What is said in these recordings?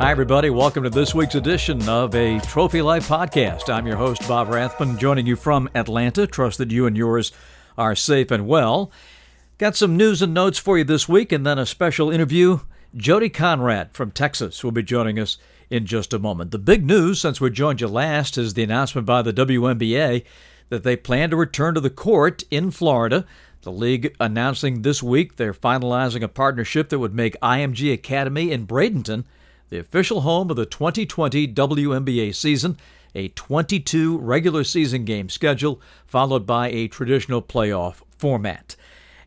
Hi, everybody. Welcome to this week's edition of a Trophy Life podcast. I'm your host, Bob Rathbun, joining you from Atlanta. Trust that you and yours are safe and well. Got some news and notes for you this week, and then a special interview. Jody Conradt from Texas will be joining us in just a moment. The big news since we joined you last is the announcement by the WNBA that they plan to return to the court in Florida. The league announcing this week they're finalizing a partnership that would make IMG Academy in Bradenton the official home of the 2020 WNBA season, a 22 regular season game schedule, followed by a traditional playoff format.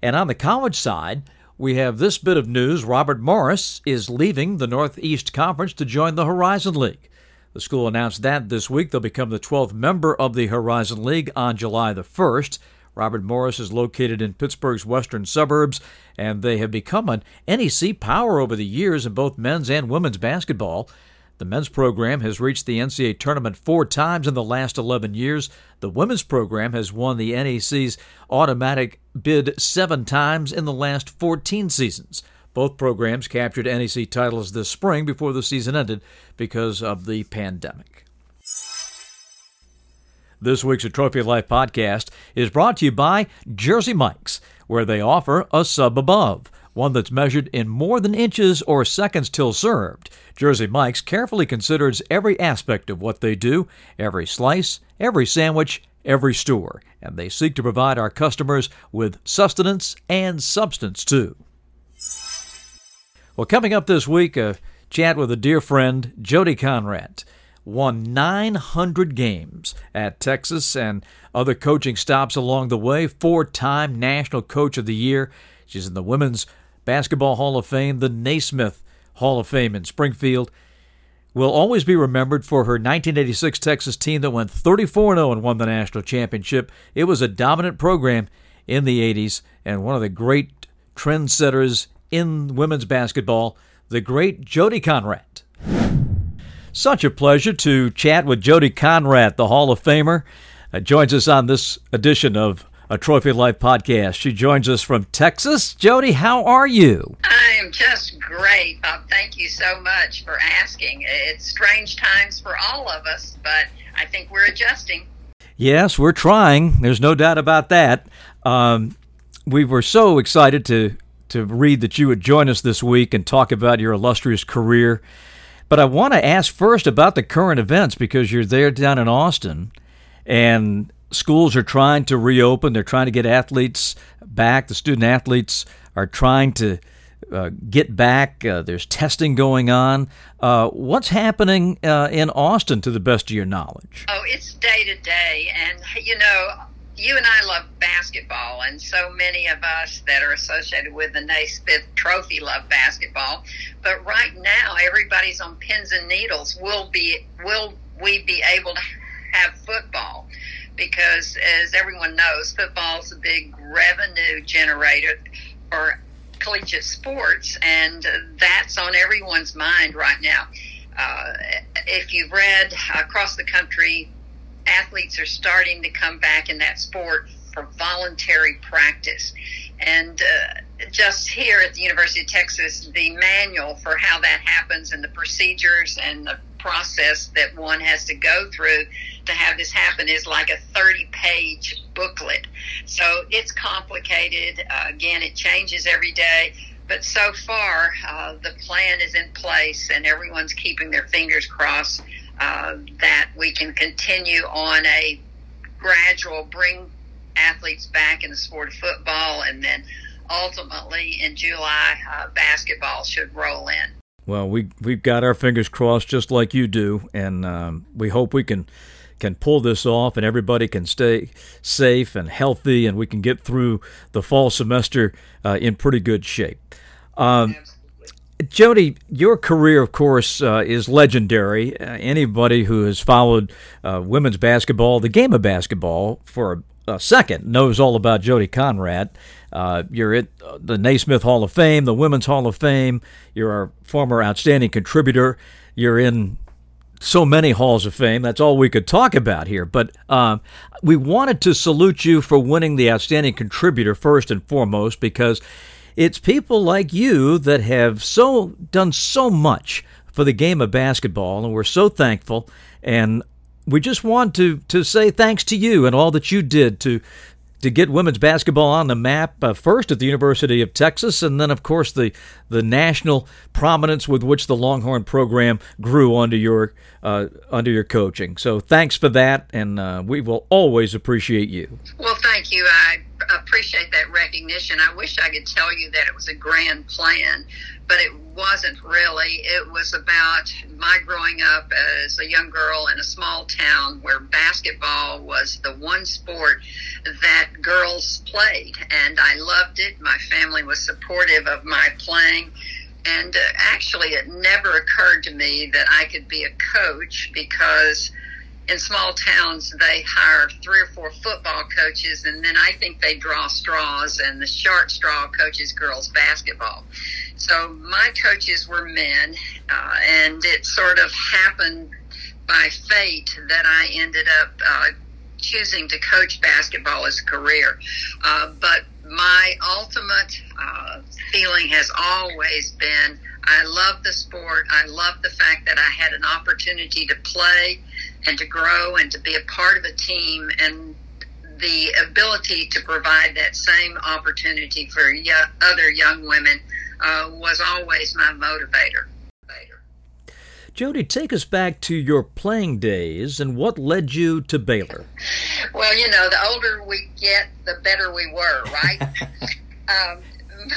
And on the college side, we have this bit of news Robert Morris is leaving the Northeast Conference to join the Horizon League. The school announced that this week they'll become the 12th member of the Horizon League on July the 1st. Robert Morris is located in Pittsburgh's western suburbs, and they have become an NEC power over the years in both men's and women's basketball. The men's program has reached the NCAA tournament four times in the last 11 years. The women's program has won the NEC's automatic bid seven times in the last 14 seasons. Both programs captured NEC titles this spring before the season ended because of the pandemic. This week's A Trophy Life podcast is brought to you by Jersey Mike's, where they offer a sub above, one that's measured in more than inches or seconds till served. Jersey Mike's carefully considers every aspect of what they do, every slice, every sandwich, every store, and they seek to provide our customers with sustenance and substance too. Well, coming up this week, a chat with a dear friend, Jody Conradt won 900 games at Texas and other coaching stops along the way. Four time National Coach of the Year. She's in the Women's Basketball Hall of Fame, the Naismith Hall of Fame in Springfield. Will always be remembered for her 1986 Texas team that went 34 0 and won the national championship. It was a dominant program in the 80s and one of the great trendsetters in women's basketball, the great Jody Conradt. Such a pleasure to chat with Jody Conradt, the Hall of Famer. Uh, joins us on this edition of a Trophy Life podcast. She joins us from Texas. Jody, how are you? I am just great, Bob. Thank you so much for asking. It's strange times for all of us, but I think we're adjusting. Yes, we're trying. There's no doubt about that. Um, we were so excited to to read that you would join us this week and talk about your illustrious career but I want to ask first about the current events because you're there down in Austin and schools are trying to reopen. They're trying to get athletes back. The student athletes are trying to uh, get back. Uh, there's testing going on. Uh, what's happening uh, in Austin to the best of your knowledge? Oh, it's day to day. And, you know, you and I love basketball, and so many of us that are associated with the Naismith Trophy love basketball. But right now, everybody's on pins and needles. Will be will we be able to have football? Because as everyone knows, football is a big revenue generator for collegiate sports, and that's on everyone's mind right now. Uh, if you've read across the country athletes are starting to come back in that sport for voluntary practice. And uh, just here at the University of Texas, the manual for how that happens and the procedures and the process that one has to go through to have this happen is like a 30 page booklet. So it's complicated. Uh, again, it changes every day. But so far, uh, the plan is in place and everyone's keeping their fingers crossed uh, that we can continue on a gradual bring athletes back in the sport of football, and then ultimately in July, uh, basketball should roll in. Well, we we've got our fingers crossed, just like you do, and um, we hope we can can pull this off, and everybody can stay safe and healthy, and we can get through the fall semester uh, in pretty good shape. Um, Jody, your career, of course, uh, is legendary. Uh, anybody who has followed uh, women's basketball, the game of basketball, for a, a second knows all about Jody Conradt. Uh, you're at the Naismith Hall of Fame, the Women's Hall of Fame. You're our former outstanding contributor. You're in so many halls of fame. That's all we could talk about here. But uh, we wanted to salute you for winning the outstanding contributor first and foremost because it's people like you that have so done so much for the game of basketball, and we're so thankful. And we just want to to say thanks to you and all that you did to to get women's basketball on the map uh, first at the University of Texas, and then, of course, the the national prominence with which the Longhorn program grew under your uh, under your coaching. So, thanks for that, and uh, we will always appreciate you. Well, thank you. I appreciate that recognition. I wish I could tell you that it was a grand plan, but it wasn't really. It was about my growing up as a young girl in a small town where basketball was the one sport that girls played, and I loved it. My family was supportive of my playing. And uh, actually, it never occurred to me that I could be a coach because in small towns they hire three or four football coaches and then I think they draw straws and the short straw coaches girls basketball. So my coaches were men, uh, and it sort of happened by fate that I ended up uh, choosing to coach basketball as a career. Uh, but my ultimate uh, feeling has always been I love the sport. I love the fact that I had an opportunity to play and to grow and to be a part of a team and the ability to provide that same opportunity for other young women uh, was always my motivator. Jody, take us back to your playing days and what led you to Baylor. Well, you know, the older we get, the better we were, right? um,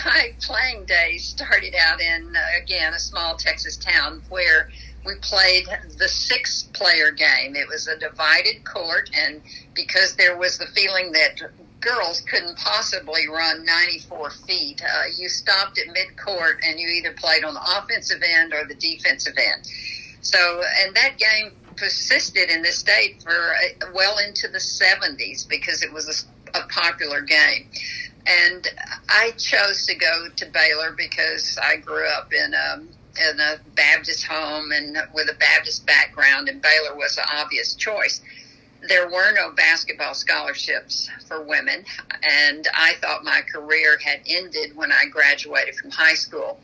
my playing days started out in, uh, again, a small Texas town where we played the six player game. It was a divided court, and because there was the feeling that girls couldn't possibly run 94 feet. Uh, you stopped at midcourt and you either played on the offensive end or the defensive end. So, and that game persisted in the state for uh, well into the 70s because it was a, a popular game. And I chose to go to Baylor because I grew up in a, um, in a Baptist home and with a Baptist background, and Baylor was an obvious choice there were no basketball scholarships for women, and I thought my career had ended when I graduated from high school.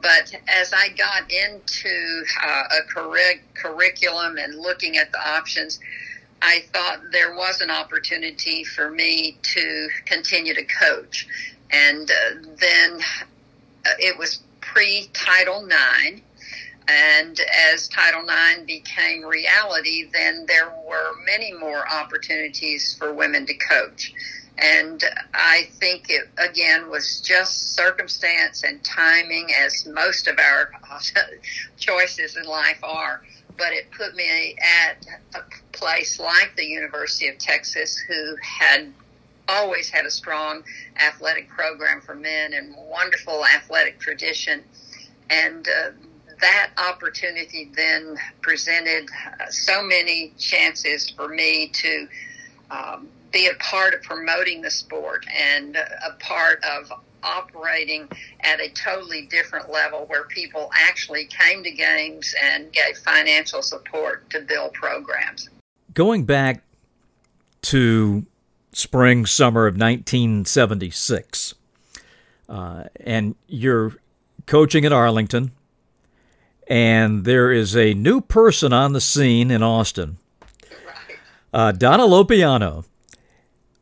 But as I got into uh, a curric- curriculum and looking at the options, I thought there was an opportunity for me to continue to coach. And uh, then uh, it was pre Title IX and as Title IX became reality, then there were many more opportunities for women to coach. And I think it, again, was just circumstance and timing, as most of our choices in life are. But it put me at a place like the University of Texas, who had always had a strong athletic program for men and wonderful athletic tradition. And uh, that opportunity then presented uh, so many chances for me to um, be a part of promoting the sport and a part of operating at a totally different level where people actually came to games and gave financial support to build programs. Going back to spring, summer of 1976, uh, and you're coaching at Arlington and there is a new person on the scene in Austin, uh, Donna Lopiano.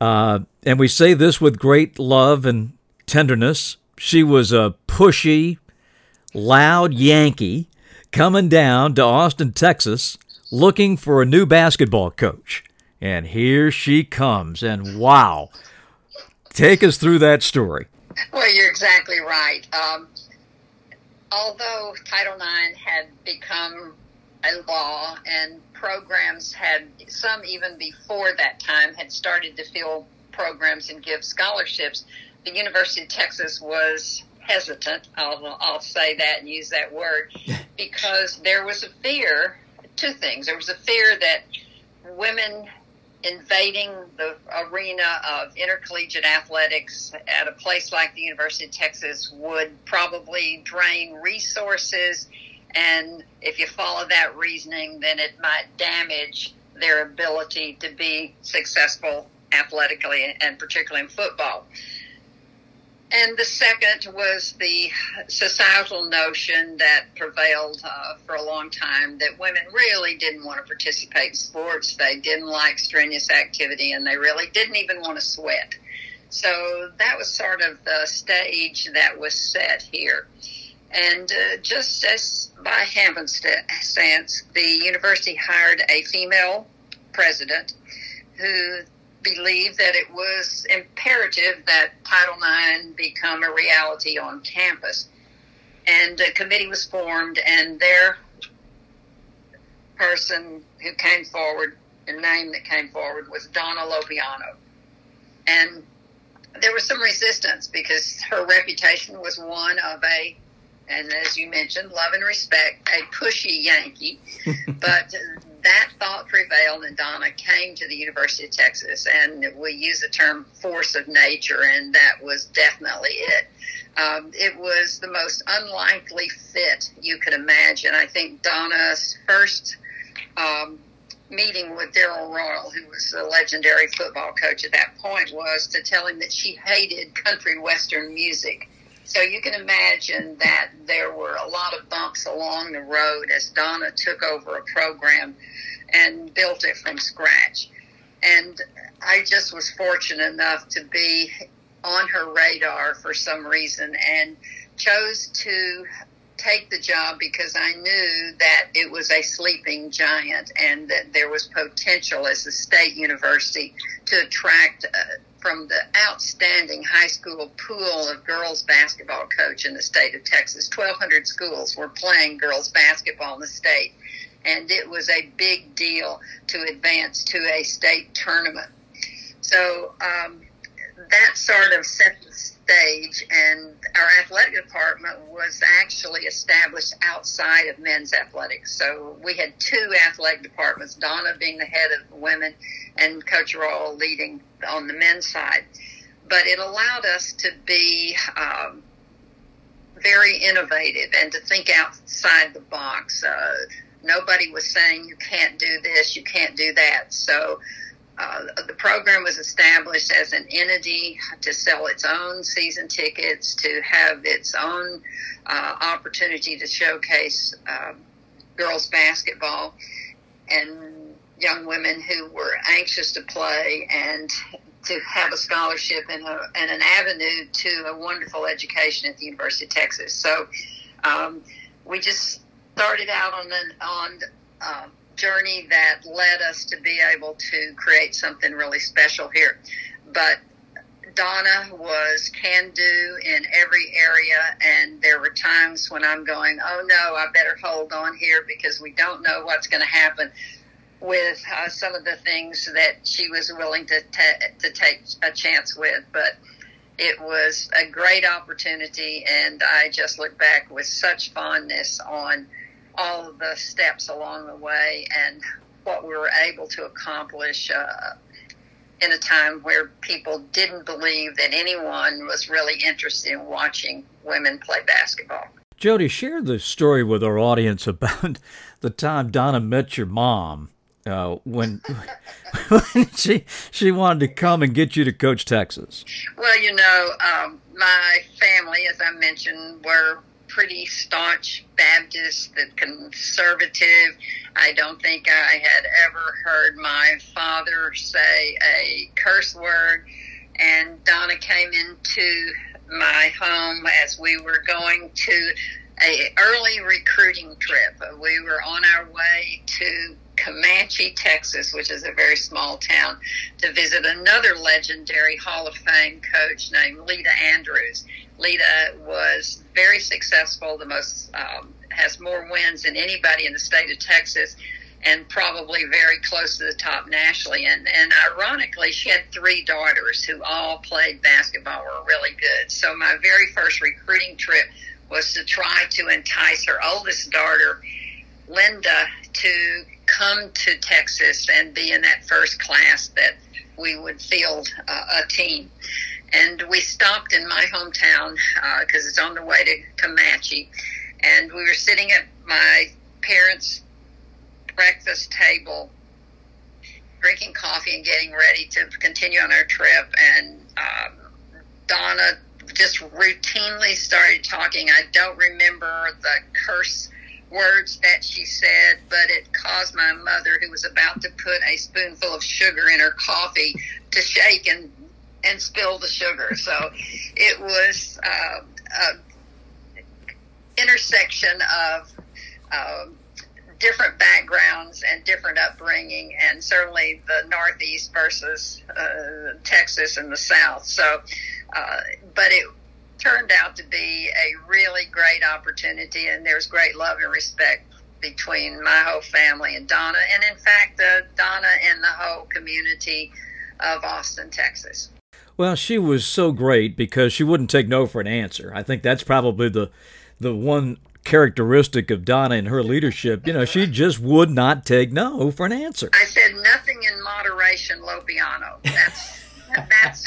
Uh, and we say this with great love and tenderness. She was a pushy, loud Yankee coming down to Austin, Texas, looking for a new basketball coach. And here she comes. And wow, take us through that story. Well, you're exactly right. Um, although Title IX had become a law and programs had, some even before that time, had started to fill programs and give scholarships, the University of Texas was hesitant. I'll, I'll say that and use that word because there was a fear, two things. There was a fear that women invading the arena of intercollegiate athletics at a place like the University of Texas would probably drain resources. And if you follow that reasoning, then it might damage their ability to be successful athletically and particularly in football. And the second was the societal notion that prevailed uh, for a long time that women really didn't want to participate in sports. They didn't like strenuous activity and they really didn't even want to sweat. So that was sort of the stage that was set here. And uh, just as by happenstance, the university hired a female president who believed that it was imperative that Title IX become a reality on campus. And a committee was formed, and their person who came forward, the name that came forward was Donna Lopiano. And there was some resistance because her reputation was one of a, and as you mentioned, love and respect, a pushy Yankee. but that thought prevailed, and Donna came to the University of Texas, and we use the term force of nature, and that was definitely it. Um, it was the most unlikely fit you could imagine. I think Donna's first um, meeting with Darrell Royal, who was the legendary football coach at that point, was to tell him that she hated country western music. So you can imagine that there were a lot of bumps along the road as Donna took over a program and built it from scratch. And I just was fortunate enough to be on her radar for some reason and chose to take the job because I knew that it was a sleeping giant and that there was potential as a state university to attract uh, from the outstanding high school pool of girls basketball coach in the state of Texas. 1,200 schools were playing girls basketball in the state and it was a big deal to advance to a state tournament. So um, that sort of set the stage, and our athletic department was actually established outside of men's athletics. So we had two athletic departments, Donna being the head of women, and Coach Royal leading on the men's side. But it allowed us to be um, very innovative and to think outside the box. Uh, nobody was saying you can't do this, you can't do that. So uh, the program was established as an entity to sell its own season tickets, to have its own uh, opportunity to showcase uh, girls basketball and young women who were anxious to play and to have a scholarship and, a, and an avenue to a wonderful education at the University of Texas. So um, we just started out on an on uh, journey that led us to be able to create something really special here. But Donna was can do in every area, and there were times when I'm going, oh no, I better hold on here because we don't know what's going to happen with uh, some of the things that she was willing to, ta- to take a chance with. But it was a great opportunity, and I just look back with such fondness on all of the steps along the way and what we were able to accomplish uh, in a time where people didn't believe that anyone was really interested in watching women play basketball. Jody, share the story with our audience about the time Donna met your mom uh, when, when she she wanted to come and get you to coach Texas. Well, you know, um, my family, as I mentioned, were pretty staunch Baptist, the conservative. I don't think I had ever heard my father say a curse word. And Donna came into my home as we were going to a early recruiting trip. We were on our way to Comanche, Texas, which is a very small town, to visit another legendary Hall of Fame coach named Leta Andrews. Leta was very successful, the most um, has more wins than anybody in the state of Texas, and probably very close to the top nationally. And and ironically, she had three daughters who all played basketball, were really good. So my very first recruiting trip was to try to entice her oldest daughter, Linda, to come to Texas and be in that first class that we would field uh, a team. And we stopped in my hometown because uh, it's on the way to Comanche. And we were sitting at my parents' breakfast table, drinking coffee and getting ready to continue on our trip. And um, Donna just routinely started talking. I don't remember the curse words that she said, but it caused my mother, who was about to put a spoonful of sugar in her coffee, to shake and and spill the sugar. So it was uh, a intersection of uh, different backgrounds and different upbringing, and certainly the Northeast versus uh, Texas and the South. So, uh, but it turned out to be a really great opportunity, and there's great love and respect between my whole family and Donna, and in fact, uh, Donna and the whole community of Austin, Texas. Well, she was so great because she wouldn't take no for an answer. I think that's probably the the one characteristic of Donna and her leadership. You know, she just would not take no for an answer. I said nothing in moderation, lo piano. That's that's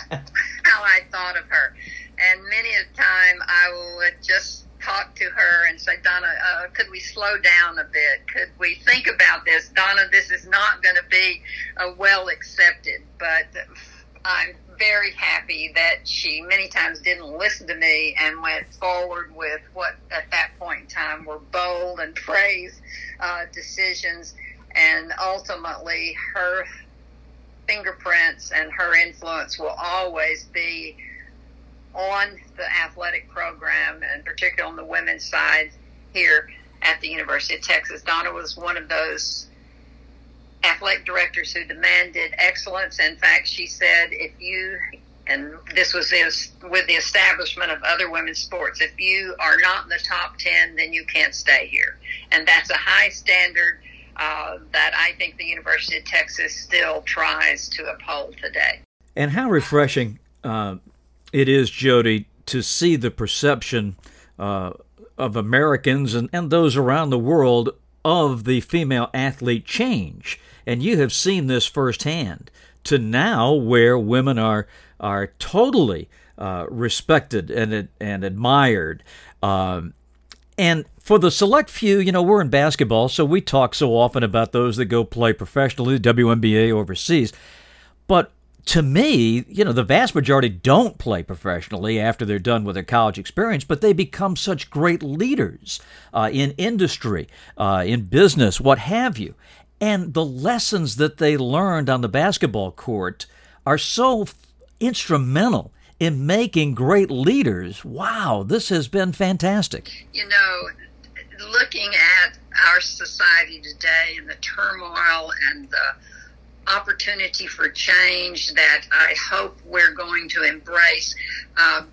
how I thought of her. And many a time I would just talk to her and say, Donna, uh, could we slow down a bit? Could we think about this? Donna, this is not going to be uh, well accepted, but I'm very happy that she many times didn't listen to me and went forward with what at that point in time were bold and praise uh, decisions. And ultimately, her fingerprints and her influence will always be on the athletic program, and particularly on the women's side here at the University of Texas. Donna was one of those athletic directors who demanded excellence. In fact, she said, if you, and this was with the establishment of other women's sports, if you are not in the top 10, then you can't stay here. And that's a high standard uh, that I think the University of Texas still tries to uphold today. And how refreshing uh, it is, Jody, to see the perception uh, of Americans and, and those around the world of the female athlete change. And you have seen this firsthand to now where women are are totally uh, respected and and admired. Um, and for the select few, you know, we're in basketball, so we talk so often about those that go play professionally, WNBA overseas. But to me, you know, the vast majority don't play professionally after they're done with their college experience, but they become such great leaders uh, in industry, uh, in business, what have you. And the lessons that they learned on the basketball court are so f- instrumental in making great leaders. Wow, this has been fantastic. You know, looking at our society today and the turmoil and the opportunity for change that I hope we're going to embrace. Uh,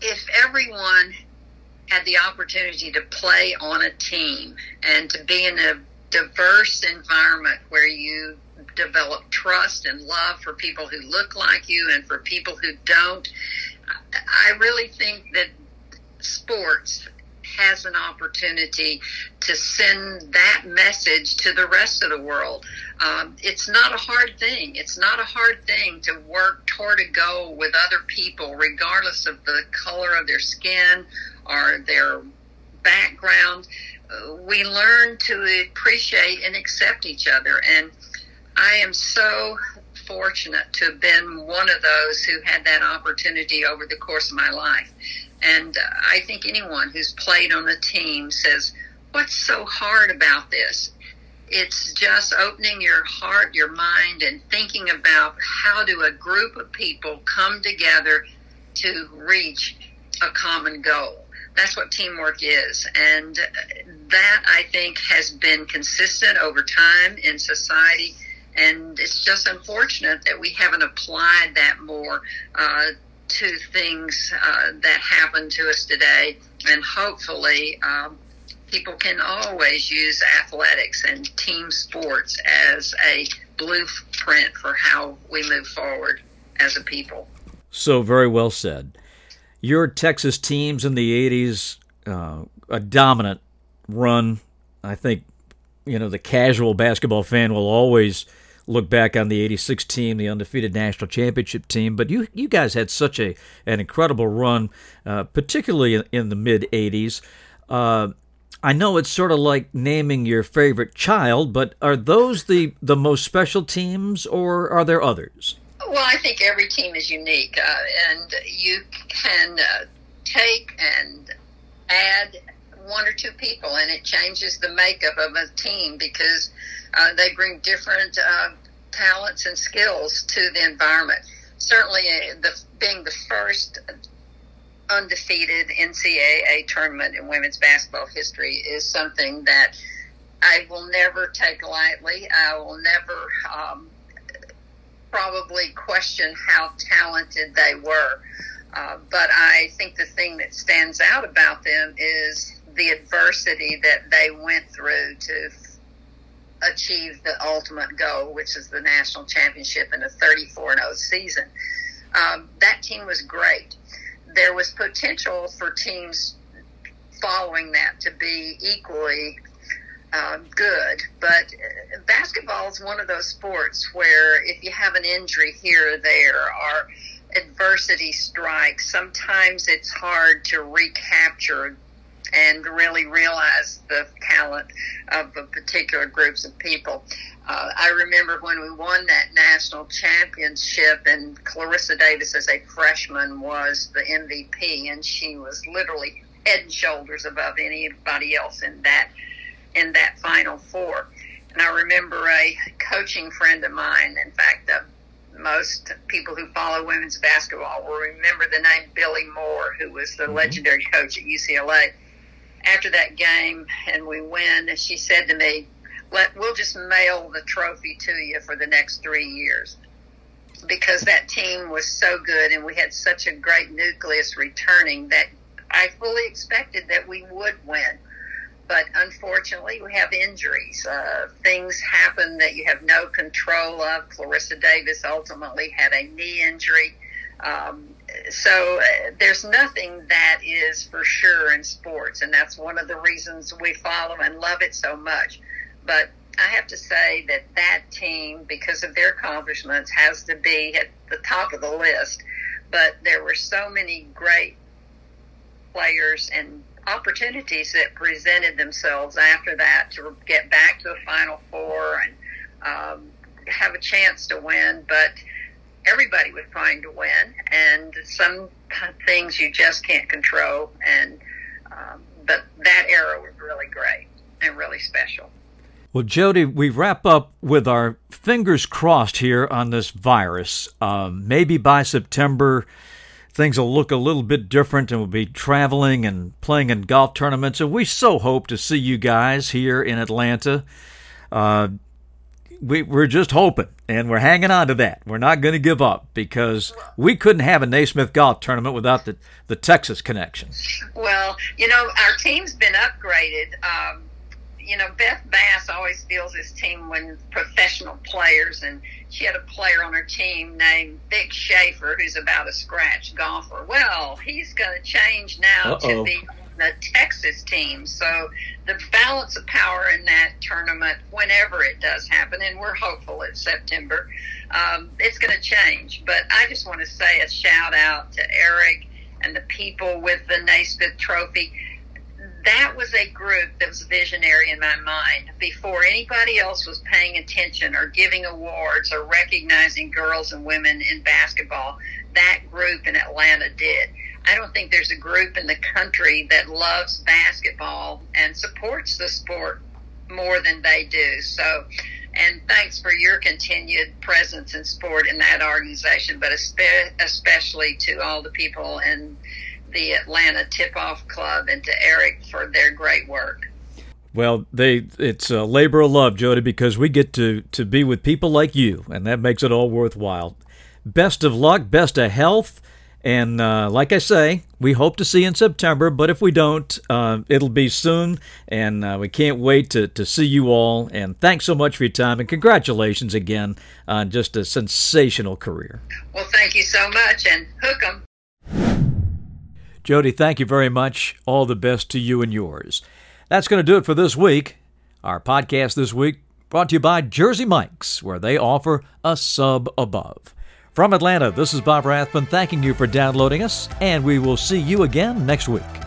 if everyone had the opportunity to play on a team and to be in a diverse environment where you develop trust and love for people who look like you and for people who don't, I really think that sports has an opportunity to send that message to the rest of the world. Um, it's not a hard thing. It's not a hard thing to work toward a goal with other people, regardless of the color of their skin or their background. Uh, we learn to appreciate and accept each other. And I am so fortunate to have been one of those who had that opportunity over the course of my life. And I think anyone who's played on a team says, What's so hard about this? It's just opening your heart, your mind, and thinking about how do a group of people come together to reach a common goal. That's what teamwork is. And that, I think, has been consistent over time in society. And it's just unfortunate that we haven't applied that more uh, to things uh, that happen to us today, and hopefully, um, people can always use athletics and team sports as a blueprint for how we move forward as a people. So, very well said. Your Texas teams in the 80s, uh, a dominant run. I think, you know, the casual basketball fan will always look back on the 86 team, the undefeated national championship team. But you, you guys had such a an incredible run, uh, particularly in, the mid 80s. Uh, I know it's sort of like naming your favorite child, but are those the, the most special teams or are there others? Well, I think every team is unique, uh, and you can uh, take and add one or two people, and it changes the makeup of a team because uh, they bring different uh, talents and skills to the environment. Certainly, uh, the, being the first undefeated NCAA tournament in women's basketball history is something that I will never take lightly. I will never um, probably question how talented they were. Uh, but I think the thing that stands out about them is the adversity that they went through to f- achieve the ultimate goal, which is the national championship in a 34 0 season. Um, that team was great. There was potential for teams following that to be equally uh, good, but basketball is one of those sports where if you have an injury here or there or adversity strikes, sometimes it's hard to recapture and really realize the talent of a particular groups of people. Uh, I remember when we won that national championship, and Clarissa Davis, as a freshman, was the MVP, and she was literally head and shoulders above anybody else in that in that Final Four. And I remember a coaching friend of mine, in fact, uh, most people who follow women's basketball will remember the name Billie Moore, who was the mm-hmm. legendary coach at UCLA. After that game, and we win, she said to me, "Let we'll just mail the trophy to you for the next three years." Because that team was so good, and we had such a great nucleus returning that I fully expected that we would win but unfortunately, we have injuries. Uh, things happen that you have no control of. Clarissa Davis ultimately had a knee injury. Um, so uh, there's nothing that is for sure in sports, and that's one of the reasons we follow and love it so much. But I have to say that that team, because of their accomplishments, has to be at the top of the list. But there were so many great players and opportunities that presented themselves after that to get back to a Final Four and um, have a chance to win. But everybody was trying to win, and some things you just can't control. And um, but that era was really great and really special. Well, Jody, we wrap up with our fingers crossed here on this virus. Um, maybe by September things will look a little bit different and we'll be traveling and playing in golf tournaments. And we so hope to see you guys here in Atlanta. Uh, we, we're just hoping and we're hanging on to that. We're not going to give up because we couldn't have a Naismith golf tournament without the, the Texas connection. Well, you know, our team's been upgraded. Um, you know, Beth Bass always feels his team when professional players, and she had a player on her team named Vic Schaefer, who's about a scratch golfer. Well, he's going to change now Uh-oh. to be the Texas team. So the balance of power in that tournament, whenever it does happen, and we're hopeful it's September, um, it's going to change. But I just want to say a shout out to Eric and the people with the Naismith Trophy that was a group that was visionary in my mind before anybody else was paying attention or giving awards or recognizing girls and women in basketball. That group in Atlanta did. I don't think there's a group in the country that loves basketball and supports the sport more than they do. So, and thanks for your continued presence in sport in that organization, but especially to all the people and the Atlanta Tip Off Club and to Eric for their great work. Well, they it's a labor of love, Jody, because we get to to be with people like you, and that makes it all worthwhile. Best of luck, best of health, and uh, like I say, we hope to see you in September. But if we don't, uh, it'll be soon, and uh, we can't wait to to see you all. And thanks so much for your time, and congratulations again on just a sensational career. Well, thank you so much, and hook 'em. Jody, thank you very much. All the best to you and yours. That's going to do it for this week. Our podcast this week brought to you by Jersey Mike's, where they offer a sub above. From Atlanta, this is Bob Rathbun thanking you for downloading us, and we will see you again next week.